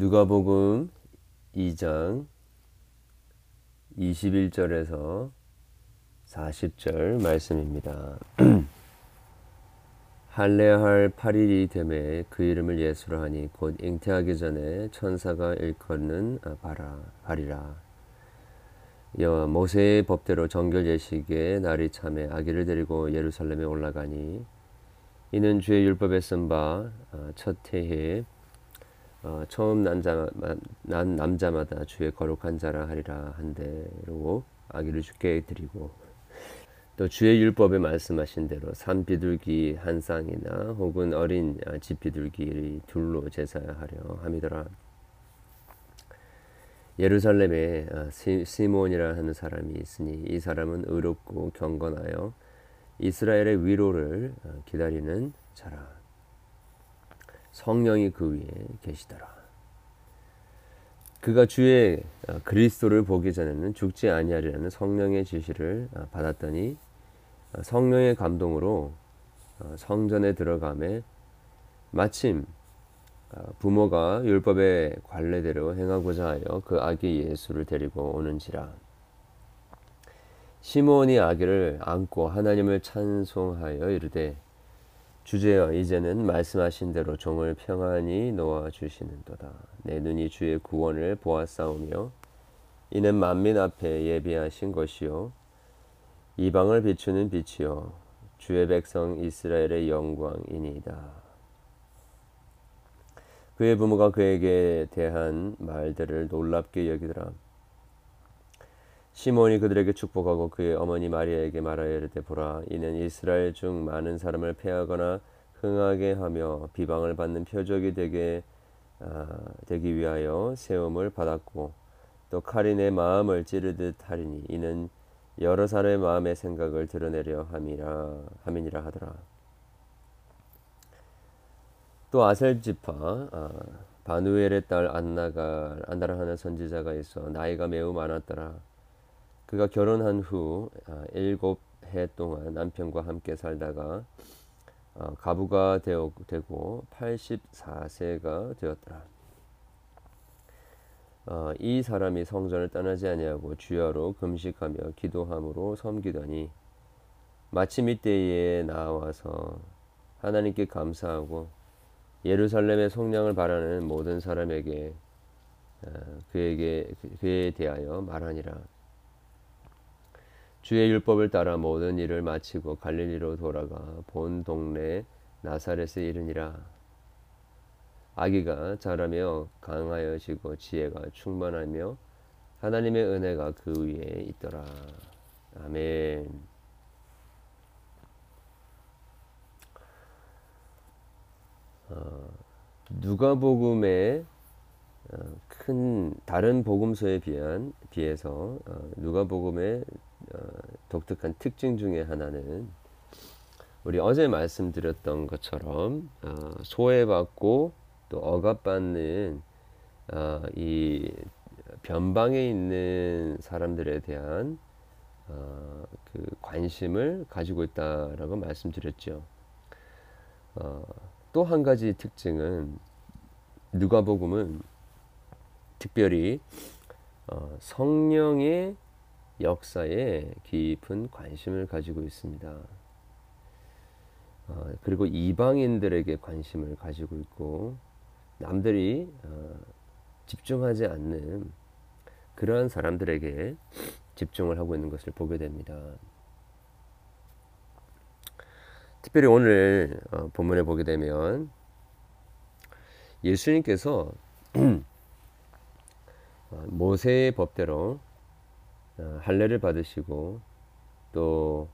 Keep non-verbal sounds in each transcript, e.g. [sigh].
누가복음 2장 21절에서 40절 말씀입니다. [clears throat] 할례할 8일이 되매 그 이름을 예수라 하니 곧 잉태하기 전에 천사가 일컫는 바라 바리라 여 모세의 법대로 정결 예식의 날이 참에 아기를 데리고 예루살렘에 올라가니 이는 주의 율법에 쓴 바첫 어, 해에 어, 처음 남자, 난 남자마다 주의 거룩한 자라 하리라 한 대로 아기를 주께 드리고 또 주의 율법에 말씀하신 대로 산 비둘기 한 쌍이나 혹은 어린 집 비둘기 둘로 제사하려 함이더라. 예루살렘에 아, 시몬이라 하는 사람이 있으니 이 사람은 의롭고 경건하여 이스라엘의 위로를 아, 기다리는 자라. 성령이 그 위에 계시더라. 그가 주의 아, 그리스도를 보기 전에는 죽지 아니하리라는 성령의 지시를 받았더니 성령의 감동으로 성전에 들어가매 마침 어, 부모가 율법의 관례대로 행하고자 하여 그 아기 예수를 데리고 오는지라 시몬이 아기를 안고 하나님을 찬송하여 이르되 주제여 이제는 말씀하신 대로 종을 평안히 놓아 주시는도다. 내 눈이 주의 구원을 보았사오며 이는 만민 앞에 예비하신 것이요. 이방을 비추는 빛이요. 주의 백성 이스라엘의 영광이니이다. 그의 부모가 그에게 대한 말들을 놀랍게 여기더라. 시몬이 그들에게 축복하고 그의 어머니 마리아에게 말하여 이르되 보라 이는 이스라엘 중 많은 사람을 패하거나 흥하게 하며 비방을 받는 표적이 되게 아, 되기 위하여 세움을 받았고 또 칼이 내 마음을 찌르듯 하리니 이는 여러 사람의 마음의 생각을 드러내려 함이라 함이니라 하더라. 또 아셀 지파 아, 바누엘의 딸 안나가 안나라 하는 선지자가 있어 나이가 매우 많았더라. 그가 결혼한 후 아, 일곱 해 동안 남편과 함께 살다가 아, 가부가 되어, 되고 84세가 되었더라. 어, 이 사람이 성전을 떠나지 아니하고 주야로 금식하며 기도함으로 섬기더니 마침 이때에 나와서 하나님께 감사하고 예루살렘의 속량을 바라는 모든 사람에게 어, 그에게 그에 대하여 말하니라. 주의 율법을 따라 모든 일을 마치고 갈릴리로 돌아가 본 동네 나사렛에 이르니라. 아기가 자라며 강하여지고 지혜가 충만하며 하나님의 은혜가 그 위에 있더라. 아멘. 어, 누가복음의 어, 큰 다른 복음서에 비한 비해서 어, 누가복음의 어, 독특한 특징 중에 하나는 우리 어제 말씀드렸던 것처럼 어, 소외받고 또 억압받는 어, 이 변방에 있는 사람들에 대한 어, 그 관심을 가지고 있다라고 말씀드렸죠. 어, 또한 가지 특징은 누가복음은 특별히 어, 성령의 역사에 깊은 관심을 가지고 있습니다. 어, 그리고 이방인들에게 관심을 가지고 있고 남들이 어, 집중하지 않는 그러한 사람들에게 집중을 하고 있는 것을 보게 됩니다. 특별히 오늘 어, 본문에 보게 되면 예수님께서 [clears throat] 어, 모세의 법대로 어, 할례를 받으시고 또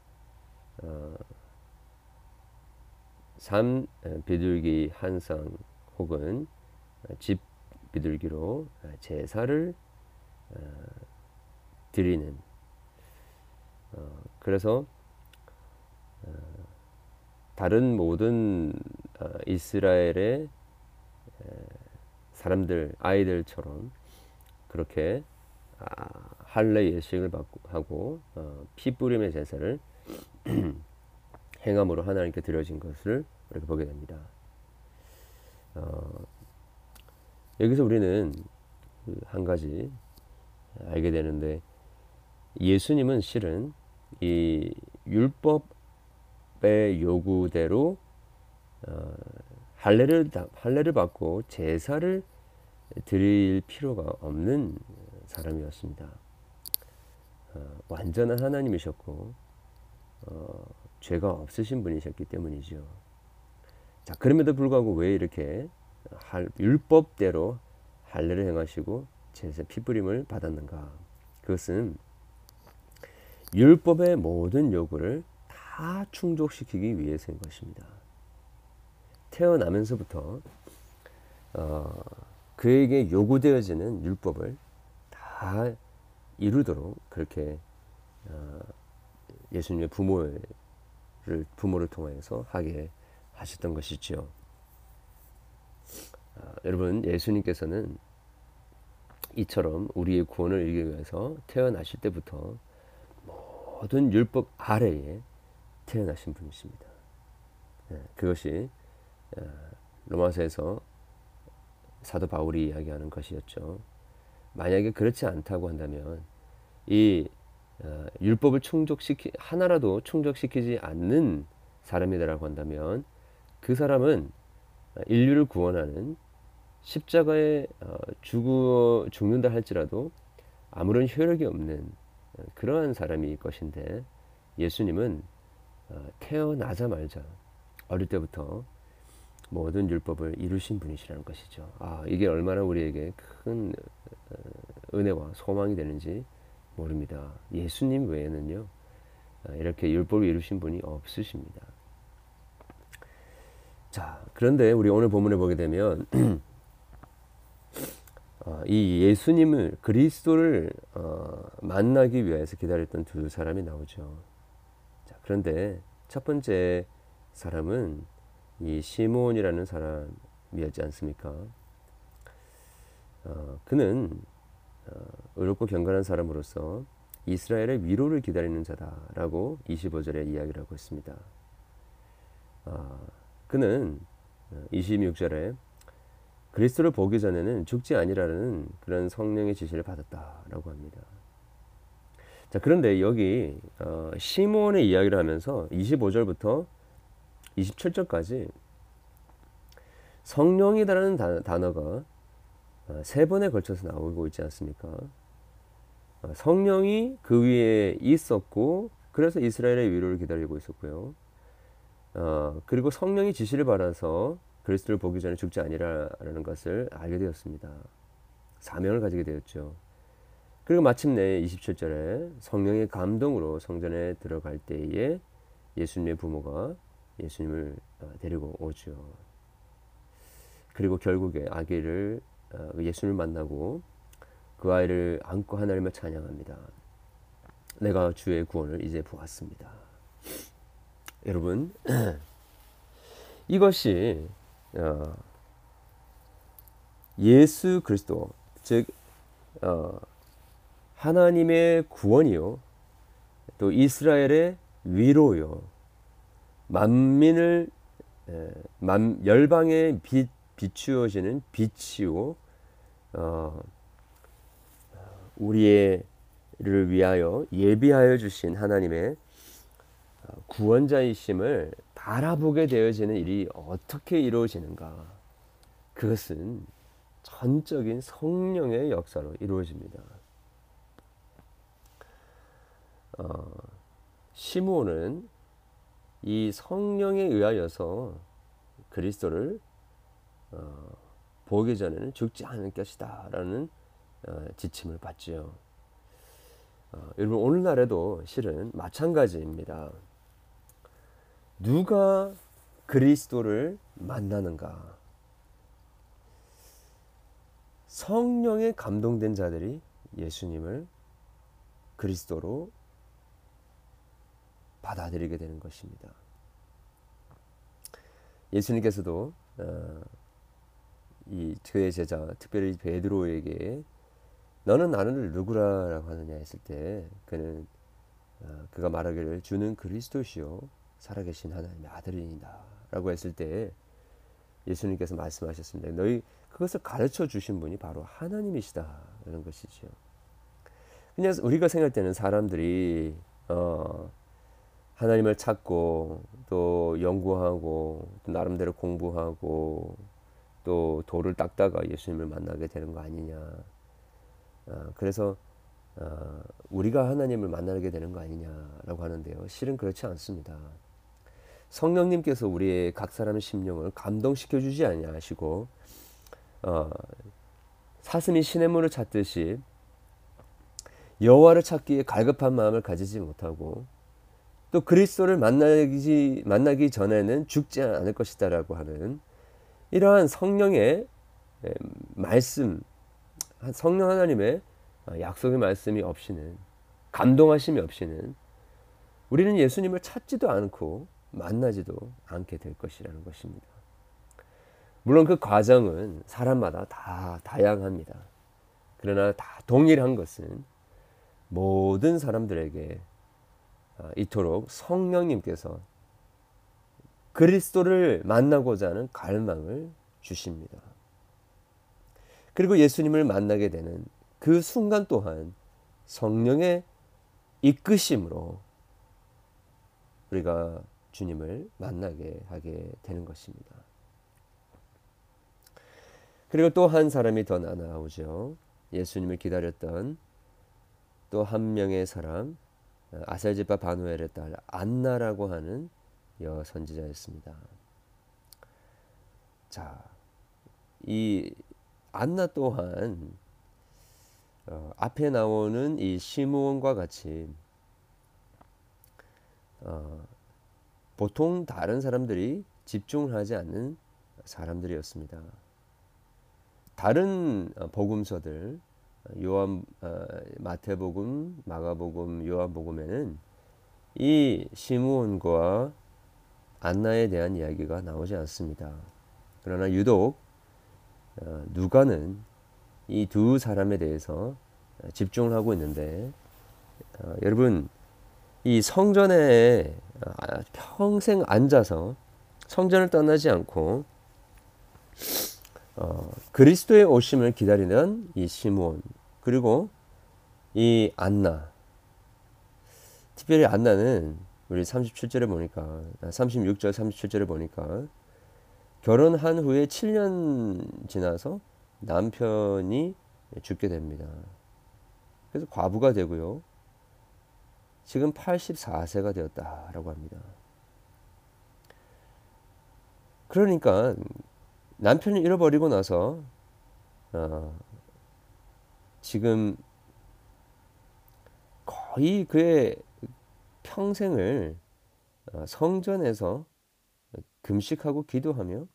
삼 비둘기 한쌍 혹은 집 비둘기로 제사를 드리는 그래서 다른 모든 어, 이스라엘의 사람들 아이들처럼 그렇게 아, 할례 예식을 받고 하고 어, 피 뿌림의 제사를 [clears throat] 행함으로 하나님께 드려진 것을 이렇게 보게 됩니다. 어, 여기서 우리는 그한 가지 알게 되는데 예수님은 실은 이 율법의 요구대로 어, 할례를 할례를 받고 제사를 드릴 필요가 없는 사람이었습니다. 어, 완전한 하나님이셨고 어, 죄가 없으신 분이셨기 때문이죠. 자 그럼에도 불구하고 왜 이렇게 할, 율법대로 할례를 행하시고 제사 피부림을 받았는가? 그것은 율법의 모든 요구를 다 충족시키기 위해서인 것입니다. 태어나면서부터 어, 그에게 요구되어지는 율법을 다 이루도록 그렇게 어, 예수님의 부모를 부모를 통하여서 하게 하셨던 것이죠. 어, 여러분 예수님께서는 이처럼 우리의 구원을 이루기 위해서 태어나실 때부터 모든 율법 아래에 태어나신 분이십니다. 네, 그것이 어, 로마서에서 사도 바울이 이야기하는 것이었죠. 만약에 그렇지 않다고 한다면 이 어, 율법을 충족시키 하나라도 충족시키지 않는 사람이다라고 한다면 그 사람은 인류를 구원하는 십자가에 어, 죽어 죽는다 할지라도 아무런 효력이 없는 어, 그러한 사람일 것인데 예수님은 어, 태어나자마자 어릴 때부터 모든 율법을 이루신 분이시라는 것이죠. 아 이게 얼마나 우리에게 큰 은혜와 소망이 되는지 모릅니다. 예수님 외에는요 이렇게 율법을 이루신 분이 없으십니다. 자 그런데 우리 오늘 본문에 보게 되면 [clears throat] 어, 이 예수님을 그리스도를 어, 만나기 위해서 기다렸던 두 사람이 나오죠. 자, 그런데 첫 번째 사람은 이 시몬이라는 사람이었지 않습니까? 어, 그는 어, 의롭고 경건한 사람으로서 이스라엘의 위로를 기다리는 자다라고 25절에 이야기를 하고 있습니다. 어, 그는 26절에 어, 그리스도를 보기 전에는 죽지 아니라는 그런 성령의 지시를 받았다라고 합니다. 자, 그런데 여기 어, 시몬의 이야기를 하면서 25절부터 27절까지 성령이라는 단어가 어, 세 번에 걸쳐서 나오고 있지 않습니까? 어, 성령이 그 위에 있었고 그래서 이스라엘의 위로를 기다리고 있었고요. 어, 그리고 성령이 지시를 받아서 그리스도를 보기 전에 죽지 아니라라는 것을 알게 되었습니다. 사명을 가지게 되었죠. 그리고 마침내 27절에 성령의 감동으로 성전에 들어갈 때에 예수님의 부모가 예수님을 어, 데리고 오죠. 그리고 결국에 아기를 어, 예수님을 만나고 그 아이를 안고 하나님을 찬양합니다. 내가 주의 구원을 이제 보았습니다. 여러분 [clears throat] 이것이 어, 예수 그리스도 즉 어, 하나님의 구원이요 또 이스라엘의 위로요 만민을 열방에 빛, 비추어지는 빛이요 어, 우리를 위하여 예비하여 주신 하나님의 어, 구원자이심을 바라보게 되어지는 일이 어떻게 이루어지는가? 그것은 전적인 성령의 역사로 이루어집니다. 어, 시므온은 이 성령에 의하여서 그리스도를 어, 보기 전에는 죽지 않을 것이다라는 어, 지침을 받지요. 어, 여러분 오늘날에도 실은 마찬가지입니다. 누가 그리스도를 만나는가? 성령에 감동된 자들이 예수님을 그리스도로 받아들이게 되는 것입니다. 예수님께서도 어, 이 그의 제자, 특별히 베드로에게 너는 나를 누구라라고 하느냐 했을 때 그는 어, 그가 말하기를 주는 그리스도시요 살아계신 하나님의 아들이다 라고 했을 때 예수님께서 말씀하셨습니다. 너희 그것을 가르쳐 주신 분이 바로 하나님이시다라는 것이죠. 그냥 우리가 생각할 때는 사람들이 어, 하나님을 찾고 또 연구하고 또 나름대로 공부하고 또 돌을 닦다가 예수님을 만나게 되는 거 아니냐. 어, 그래서 어, 우리가 하나님을 만나게 되는 거 아니냐라고 하는데요. 실은 그렇지 않습니다. 성령님께서 우리의 각 사람의 심령을 감동시켜 주지 아니하시고 어, 사슴이 시냇물을 찾듯이 여호와를 찾기에 갈급한 마음을 가지지 못하고 또 그리스도를 만나기 만나기 전에는 죽지 않을 것이다라고 하는 이러한 성령의 말씀 성령 하나님의 약속의 말씀이 없이는 감동하심이 없이는 우리는 예수님을 찾지도 않고 만나지도 않게 될 것이라는 것입니다. 물론 그 과정은 사람마다 다 다양합니다. 그러나 다 동일한 것은 모든 사람들에게 아, 이토록 성령님께서 그리스도를 만나고자 하는 갈망을 주십니다. 그리고 예수님을 만나게 되는 그 순간 또한 성령의 이끄심으로 우리가 주님을 만나게 하게 되는 것입니다. 그리고 또 한 사람이 더 나오죠. 예수님을 기다렸던 또 한 명의 사람 아셀지파 바누엘의 딸 안나라고 하는 여 선지자였습니다. 자, 이 안나 또한 어, 앞에 나오는 이 시므온과 같이 어, 보통 다른 사람들이 집중을 하지 않는 사람들이었습니다. 다른 어, 복음서들 요한 어, 마태복음, 마가복음, 요한복음에는 이 시므온과 안나에 대한 이야기가 나오지 않습니다. 그러나 유독 어, 누가는 이 두 사람에 대해서 집중을 하고 있는데 어, 여러분 이 성전에 평생 앉아서 성전을 떠나지 않고 어, 그리스도의 오심을 기다리는 이 시므온 그리고 이 안나 특별히 안나는 우리 37절에 보니까 36절 37절에 보니까 결혼한 후에 7년 지나서 남편이 죽게 됩니다. 그래서 과부가 되고요. 지금 84세가 되었다라고 합니다. 그러니까 남편을 잃어버리고 나서 어, 지금 거의 그의 평생을 어, 성전에서 금식하고 기도하며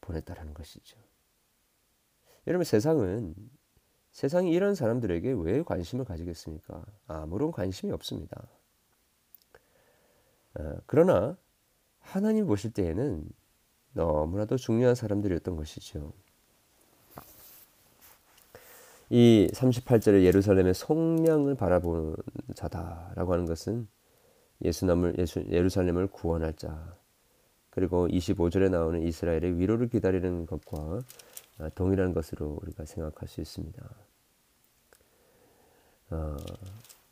보냈다라는 것이죠. 여러분 세상은 세상이 이런 사람들에게 왜 관심을 가지겠습니까? 아무런 관심이 없습니다. 어, 그러나 하나님 보실 때에는 너무나도 중요한 사람들이었던 것이죠. 이 38절에 예루살렘의 속량을 바라보는 자다라고 하는 것은 예수남을 예수, 예루살렘을 구원할 자 그리고 25절에 나오는 이스라엘의 위로를 기다리는 것과 동일한 것으로 우리가 생각할 수 있습니다. 어,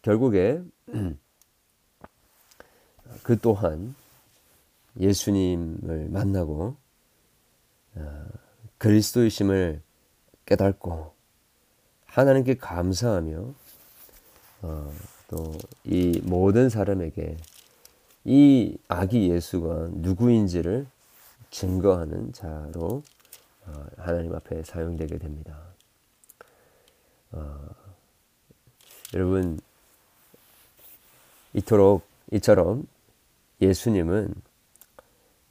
결국에 [clears throat] 그 또한 예수님을 만나고 어, 그리스도이심을 깨닫고 하나님께 감사하며 어, 또이 모든 사람에게 이 아기 예수가 누구인지를 증거하는 자로 어, 하나님 앞에 사용되게 됩니다. 어, 여러분 이토록 이처럼 예수님은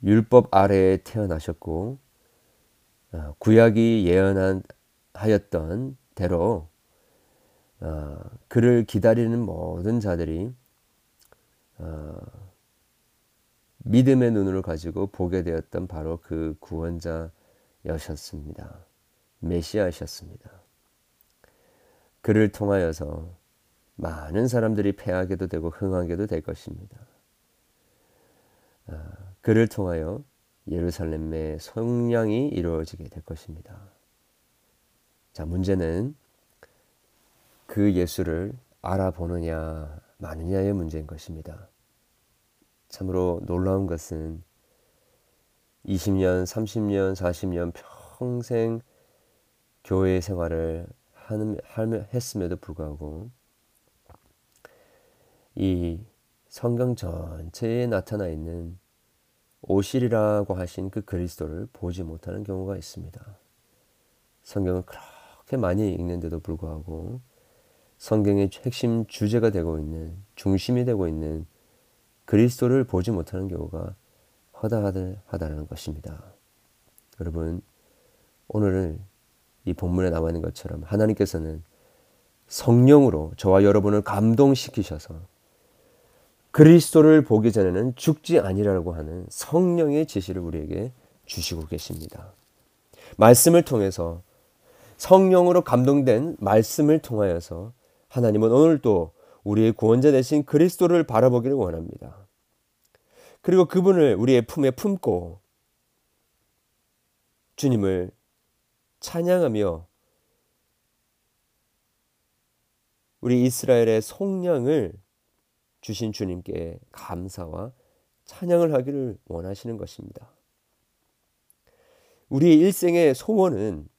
율법 아래에 태어나셨고 어, 구약이 예언한 하였던 대로 어, 그를 기다리는 모든 자들이 어, 믿음의 눈을 가지고 보게 되었던 바로 그 구원자여셨습니다. 메시아셨습니다. 그를 통하여서 많은 사람들이 패하게도 되고 흥하게도 될 것입니다. 어, 그를 통하여 예루살렘의 성량이 이루어지게 될 것입니다. 자, 문제는 그 예수를 알아보느냐, 마느냐의 문제인 것입니다. 참으로 놀라운 것은 20년, 30년, 40년 평생 교회 생활을 하는, 했음에도 불구하고 이 성경 전체에 나타나 있는 오실이라고 하신 그 그리스도를 보지 못하는 경우가 있습니다. 성경을 그렇게 많이 읽는데도 불구하고 성경의 핵심 주제가 되고 있는 중심이 되고 있는 그리스도를 보지 못하는 경우가 허다하다는 것입니다. 여러분 오늘은 이 본문에 나와 있는 것처럼 하나님께서는 성령으로 저와 여러분을 감동시키셔서 그리스도를 보기 전에는 죽지 아니라고 하는 성령의 지시를 우리에게 주시고 계십니다. 말씀을 통해서 성령으로 감동된 말씀을 통하여서 하나님은 오늘도 우리의 구원자 되신 그리스도를 바라보기를 원합니다. 그리고 그분을 우리의 품에 품고 주님을 찬양하며 우리 이스라엘의 속량을 주신 주님께 감사와 찬양을 하기를 원하시는 것입니다. 우리의 일생의 소원은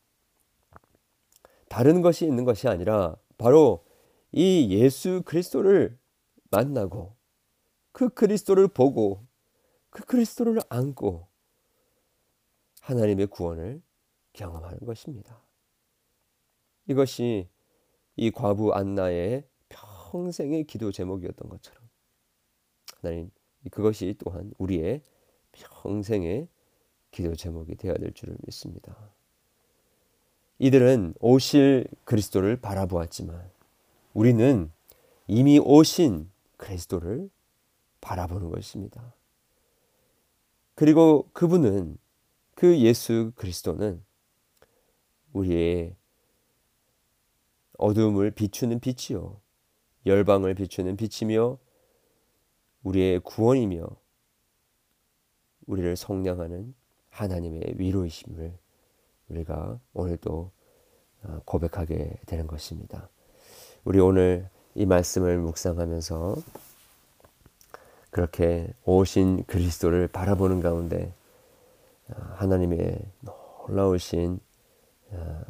다른 것이 있는 것이 아니라 바로 이 예수 그리스도를 만나고 그 그리스도를 보고 그 그리스도를 안고 하나님의 구원을 경험하는 것입니다. 이것이 이 과부 안나의 평생의 기도 제목이었던 것처럼 하나님 그것이 또한 우리의 평생의 기도 제목이 되어야 될 줄을 믿습니다. 이들은 오실 그리스도를 바라보았지만 우리는 이미 오신 그리스도를 바라보는 것입니다. 그리고 그분은 그 예수 그리스도는 우리의 어둠을 비추는 빛이요 열방을 비추는 빛이며 우리의 구원이며 우리를 성량하는 하나님의 위로이심을 우리가 오늘 또 어, 고백하게 되는 것입니다. 우리 오늘 이 말씀을 묵상하면서 그렇게 오신 그리스도를 바라보는 가운데 어, 하나님의 놀라우신 어,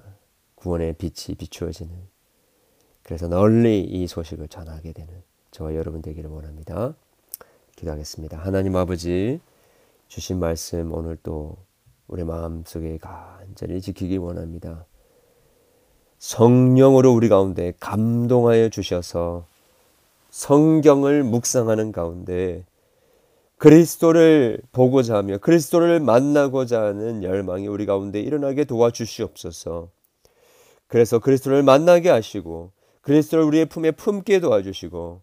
구원의 빛이 비추어지는 그래서 널리 이 소식을 전하게 되는 저와 여러분 되기를 원합니다. 기도하겠습니다. 하나님 아버지 주신 말씀 오늘 또 우리 마음속에 간절히 지키기 원합니다. 성령으로 우리 가운데 감동하여 주셔서 성경을 묵상하는 가운데 그리스도를 보고자 하며 그리스도를 만나고자 하는 열망이 우리 가운데 일어나게 도와주시옵소서. 그래서 그리스도를 만나게 하시고 그리스도를 우리의 품에 품게 도와주시고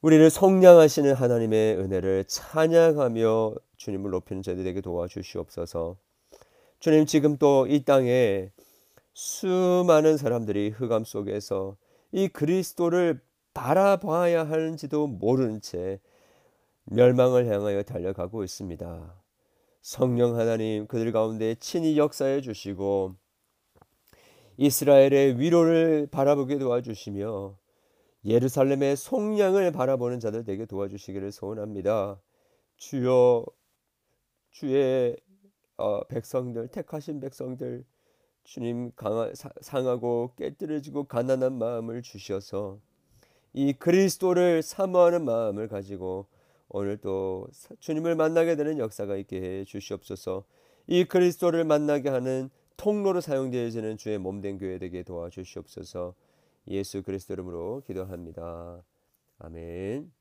우리를 성량하시는 하나님의 은혜를 찬양하며 주님을 높이는 저희들에게 도와주시옵소서. 주님 지금 또 이 땅에 수많은 사람들이 흑암 속에서 이 그리스도를 바라봐야 하는지도 모르는 채 멸망을 향하여 달려가고 있습니다. 성령 하나님 그들 가운데 친히 역사해 주시고 이스라엘의 위로를 바라보게 도와주시며 예루살렘의 속량을 바라보는 자들 되게 도와주시기를 소원합니다. 주여 주의 어, 백성들 택하신 백성들 주님 강하, 상하고 깨뜨려지고 가난한 마음을 주셔서 이 그리스도를 사모하는 마음을 가지고 오늘 또 주님을 만나게 되는 역사가 있게 해 주시옵소서. 이 그리스도를 만나게 하는 통로로 사용되어지는 주의 몸된 교회 되게 도와주시옵소서. 예수 그리스도 이름으로 기도합니다. 아멘.